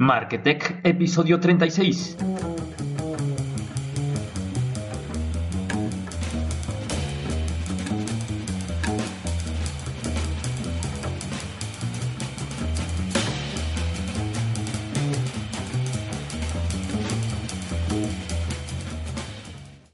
Marketech, episodio 36.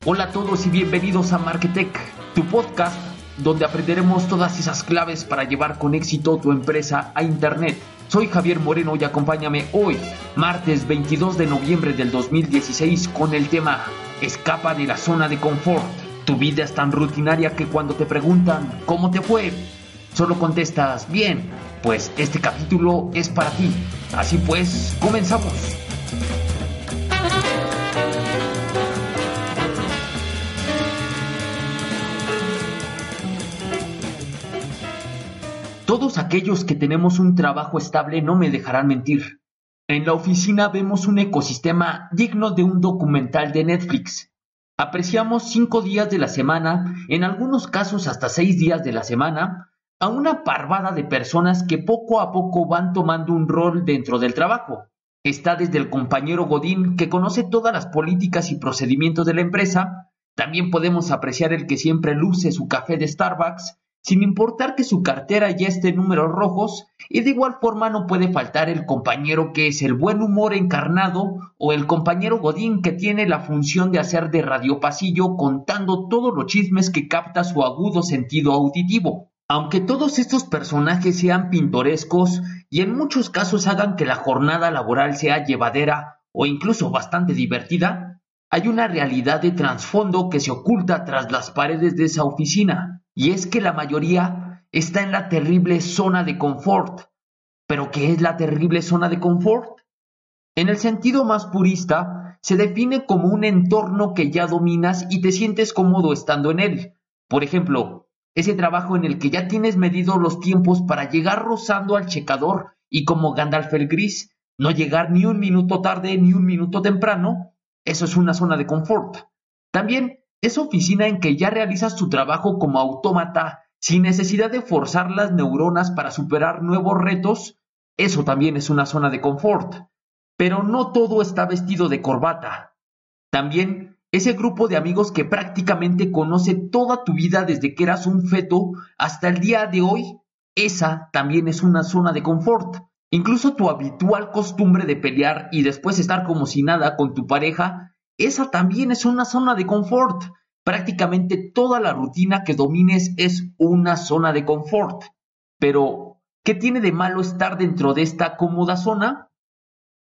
Hola a todos y bienvenidos a Marketech, tu podcast donde aprenderemos todas esas claves para llevar con éxito tu empresa a Internet. Soy Javier Moreno y acompáñame hoy, martes 22 de noviembre del 2016, con el tema Escapa de la zona de confort. Tu vida es tan rutinaria que cuando te preguntan ¿cómo te fue? Solo contestas bien, pues este capítulo es para ti. Así pues, comenzamos. Todos aquellos que tenemos un trabajo estable no me dejarán mentir. En la oficina vemos un ecosistema digno de un documental de Netflix. Apreciamos cinco días de la semana, en algunos casos hasta seis días de la semana, a una parvada de personas que poco a poco van tomando un rol dentro del trabajo. Está desde el compañero Godín que conoce todas las políticas y procedimientos de la empresa, también podemos apreciar el que siempre luce su café de Starbucks, sin importar que su cartera ya esté en números rojos, y de igual forma no puede faltar el compañero que es el buen humor encarnado o el compañero Godín que tiene la función de hacer de radiopasillo contando todos los chismes que capta su agudo sentido auditivo. Aunque todos estos personajes sean pintorescos y en muchos casos hagan que la jornada laboral sea llevadera o incluso bastante divertida, hay una realidad de trasfondo que se oculta tras las paredes de esa oficina y es que la mayoría está en la terrible zona de confort. ¿Pero qué es la terrible zona de confort? En el sentido más purista, se define como un entorno que ya dominas y te sientes cómodo estando en él. Por ejemplo, ese trabajo en el que ya tienes medido los tiempos para llegar rozando al checador y como Gandalf el Gris, no llegar ni un minuto tarde ni un minuto temprano, eso es una zona de confort. También esa oficina en que ya realizas tu trabajo como autómata sin necesidad de forzar las neuronas para superar nuevos retos, eso también es una zona de confort. Pero no todo está vestido de corbata. También ese grupo de amigos que prácticamente conoce toda tu vida desde que eras un feto hasta el día de hoy, esa también es una zona de confort. Incluso tu habitual costumbre de pelear y después estar como si nada con tu pareja esa también es una zona de confort. Prácticamente toda la rutina que domines es una zona de confort. Pero, ¿qué tiene de malo estar dentro de esta cómoda zona?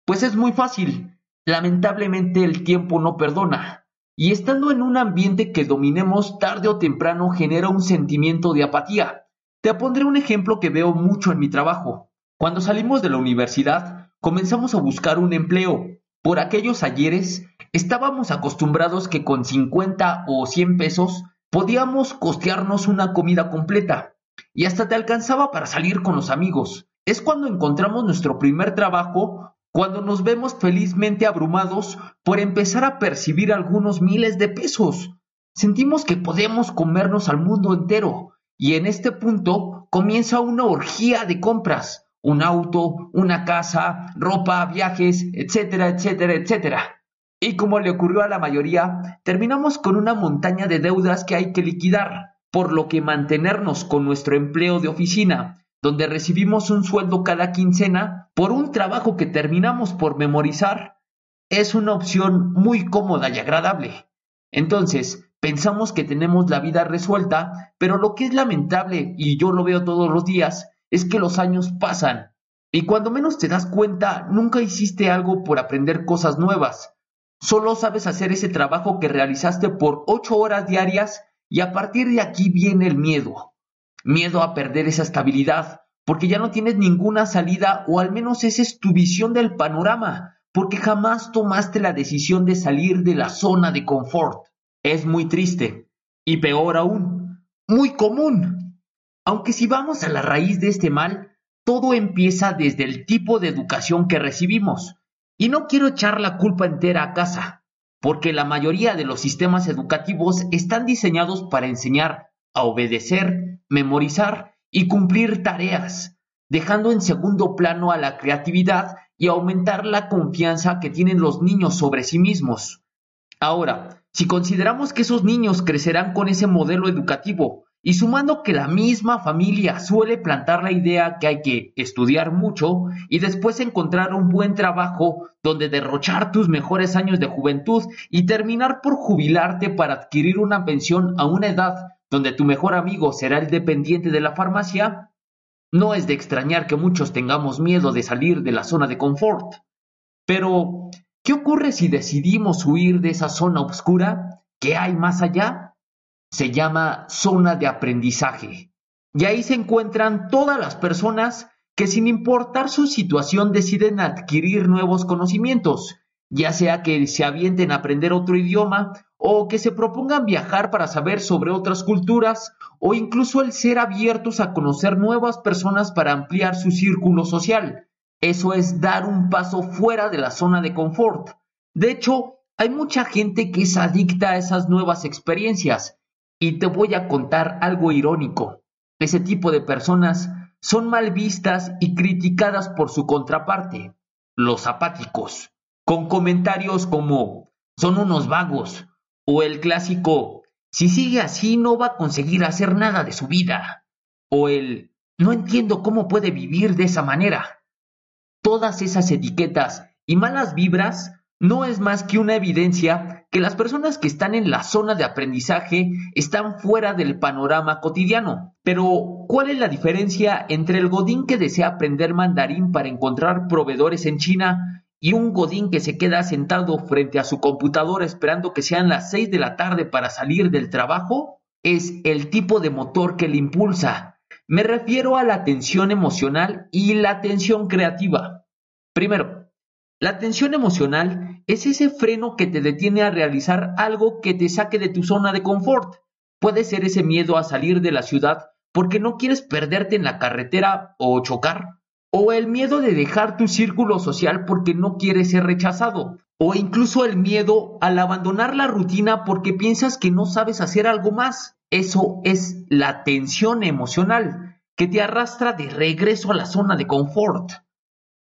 Pues es muy fácil. Lamentablemente el tiempo no perdona. Y estando en un ambiente que dominemos tarde o temprano genera un sentimiento de apatía. Te pondré un ejemplo que veo mucho en mi trabajo. Cuando salimos de la universidad, comenzamos a buscar un empleo. Por aquellos ayeres Estábamos acostumbrados que con 50 o 100 pesos podíamos costearnos una comida completa y hasta te alcanzaba para salir con los amigos. Es cuando encontramos nuestro primer trabajo, cuando nos vemos felizmente abrumados por empezar a percibir algunos miles de pesos. Sentimos que podemos comernos al mundo entero y en este punto comienza una orgía de compras, un auto, una casa, ropa, viajes, etcétera, etcétera, etcétera. Y como le ocurrió a la mayoría, terminamos con una montaña de deudas que hay que liquidar, por lo que mantenernos con nuestro empleo de oficina, donde recibimos un sueldo cada quincena, por un trabajo que terminamos por memorizar, es una opción muy cómoda y agradable. Entonces, pensamos que tenemos la vida resuelta, pero lo que es lamentable, y yo lo veo todos los días, es que los años pasan, y cuando menos te das cuenta, nunca hiciste algo por aprender cosas nuevas, Solo sabes hacer ese trabajo que realizaste por ocho horas diarias y a partir de aquí viene el miedo. Miedo a perder esa estabilidad, porque ya no tienes ninguna salida o al menos esa es tu visión del panorama, porque jamás tomaste la decisión de salir de la zona de confort. Es muy triste y peor aún, muy común. Aunque si vamos a la raíz de este mal, todo empieza desde el tipo de educación que recibimos. Y no quiero echar la culpa entera a casa, porque la mayoría de los sistemas educativos están diseñados para enseñar a obedecer, memorizar y cumplir tareas, dejando en segundo plano a la creatividad y aumentar la confianza que tienen los niños sobre sí mismos. Ahora, si consideramos que esos niños crecerán con ese modelo educativo, y sumando que la misma familia suele plantar la idea que hay que estudiar mucho y después encontrar un buen trabajo donde derrochar tus mejores años de juventud y terminar por jubilarte para adquirir una pensión a una edad donde tu mejor amigo será el dependiente de la farmacia, no es de extrañar que muchos tengamos miedo de salir de la zona de confort. Pero, ¿qué ocurre si decidimos huir de esa zona oscura? ¿Qué hay más allá? Se llama zona de aprendizaje. Y ahí se encuentran todas las personas que sin importar su situación deciden adquirir nuevos conocimientos, ya sea que se avienten a aprender otro idioma o que se propongan viajar para saber sobre otras culturas o incluso el ser abiertos a conocer nuevas personas para ampliar su círculo social. Eso es dar un paso fuera de la zona de confort. De hecho, hay mucha gente que es adicta a esas nuevas experiencias. Y te voy a contar algo irónico. Ese tipo de personas son mal vistas y criticadas por su contraparte, los apáticos, con comentarios como son unos vagos, o el clásico, si sigue así no va a conseguir hacer nada de su vida. O el, no entiendo cómo puede vivir de esa manera. Todas esas etiquetas y malas vibras no es más que una evidencia que las personas que están en la zona de aprendizaje están fuera del panorama cotidiano. Pero, ¿cuál es la diferencia entre el godín que desea aprender mandarín para encontrar proveedores en China y un godín que se queda sentado frente a su computadora esperando que sean las 6 de la tarde para salir del trabajo, es el tipo de motor que le impulsa. Me refiero a la tensión emocional y la tensión creativa. Primero, la tensión emocional es ese freno que te detiene a realizar algo que te saque de tu zona de confort. Puede ser ese miedo a salir de la ciudad porque no quieres perderte en la carretera o chocar o el miedo de dejar tu círculo social porque no quieres ser rechazado, o incluso el miedo al abandonar la rutina porque piensas que no sabes hacer algo más. Eso es la tensión emocional que te arrastra de regreso a la zona de confort.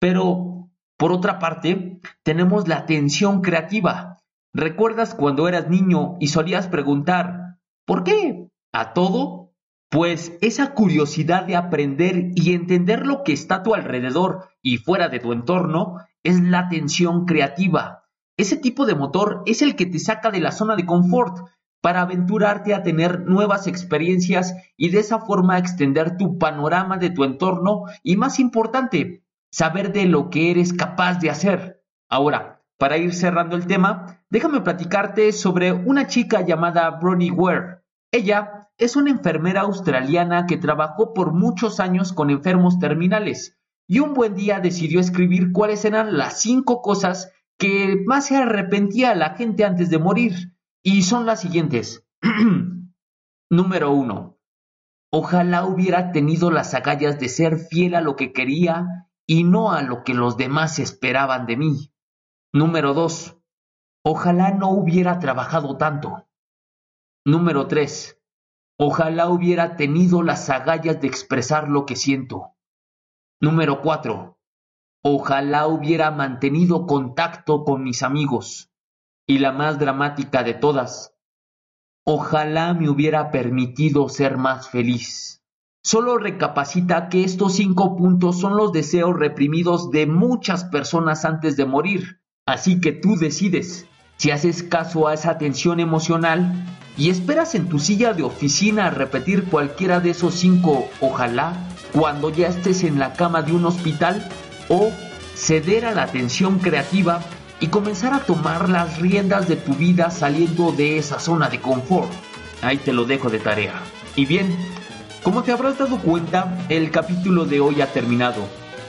Pero, por otra parte, tenemos la tensión creativa. ¿Recuerdas cuando eras niño y solías preguntar, ¿por qué? ¿A todo? Pues esa curiosidad de aprender y entender lo que está a tu alrededor y fuera de tu entorno es la tensión creativa. Ese tipo de motor es el que te saca de la zona de confort para aventurarte a tener nuevas experiencias y de esa forma extender tu panorama de tu entorno y más importante, saber de lo que eres capaz de hacer. Ahora, para ir cerrando el tema, déjame platicarte sobre una chica llamada Bronnie Ware. Ella es una enfermera australiana que trabajó por muchos años con enfermos terminales y un buen día decidió escribir cuáles eran las cinco cosas que más se arrepentía la gente antes de morir. Y son las siguientes. Número uno. Ojalá hubiera tenido las agallas de ser fiel a lo que quería y no a lo que los demás esperaban de mí. Número dos. Ojalá no hubiera trabajado tanto. Número tres. Ojalá hubiera tenido las agallas de expresar lo que siento. Número 4. Ojalá hubiera mantenido contacto con mis amigos. Y la más dramática de todas. Ojalá me hubiera permitido ser más feliz. Solo recapacita que estos cinco puntos son los deseos reprimidos de muchas personas antes de morir. Así que tú decides si haces caso a esa tensión emocional y esperas en tu silla de oficina a repetir cualquiera de esos cinco ojalá cuando ya estés en la cama de un hospital o ceder a la tensión creativa y comenzar a tomar las riendas de tu vida saliendo de esa zona de confort. Ahí te lo dejo de tarea. Y bien, como te habrás dado cuenta, el capítulo de hoy ha terminado.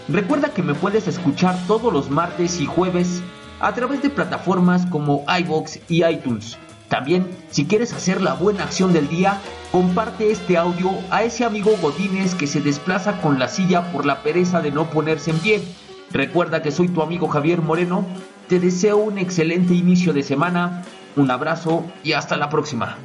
Recuerda que me puedes escuchar todos los martes y jueves a través de plataformas como iBox y iTunes. También, si quieres hacer la buena acción del día, comparte este audio a ese amigo Godínez que se desplaza con la silla por la pereza de no ponerse en pie. Recuerda que soy tu amigo Javier Moreno. Te deseo un excelente inicio de semana, un abrazo y hasta la próxima.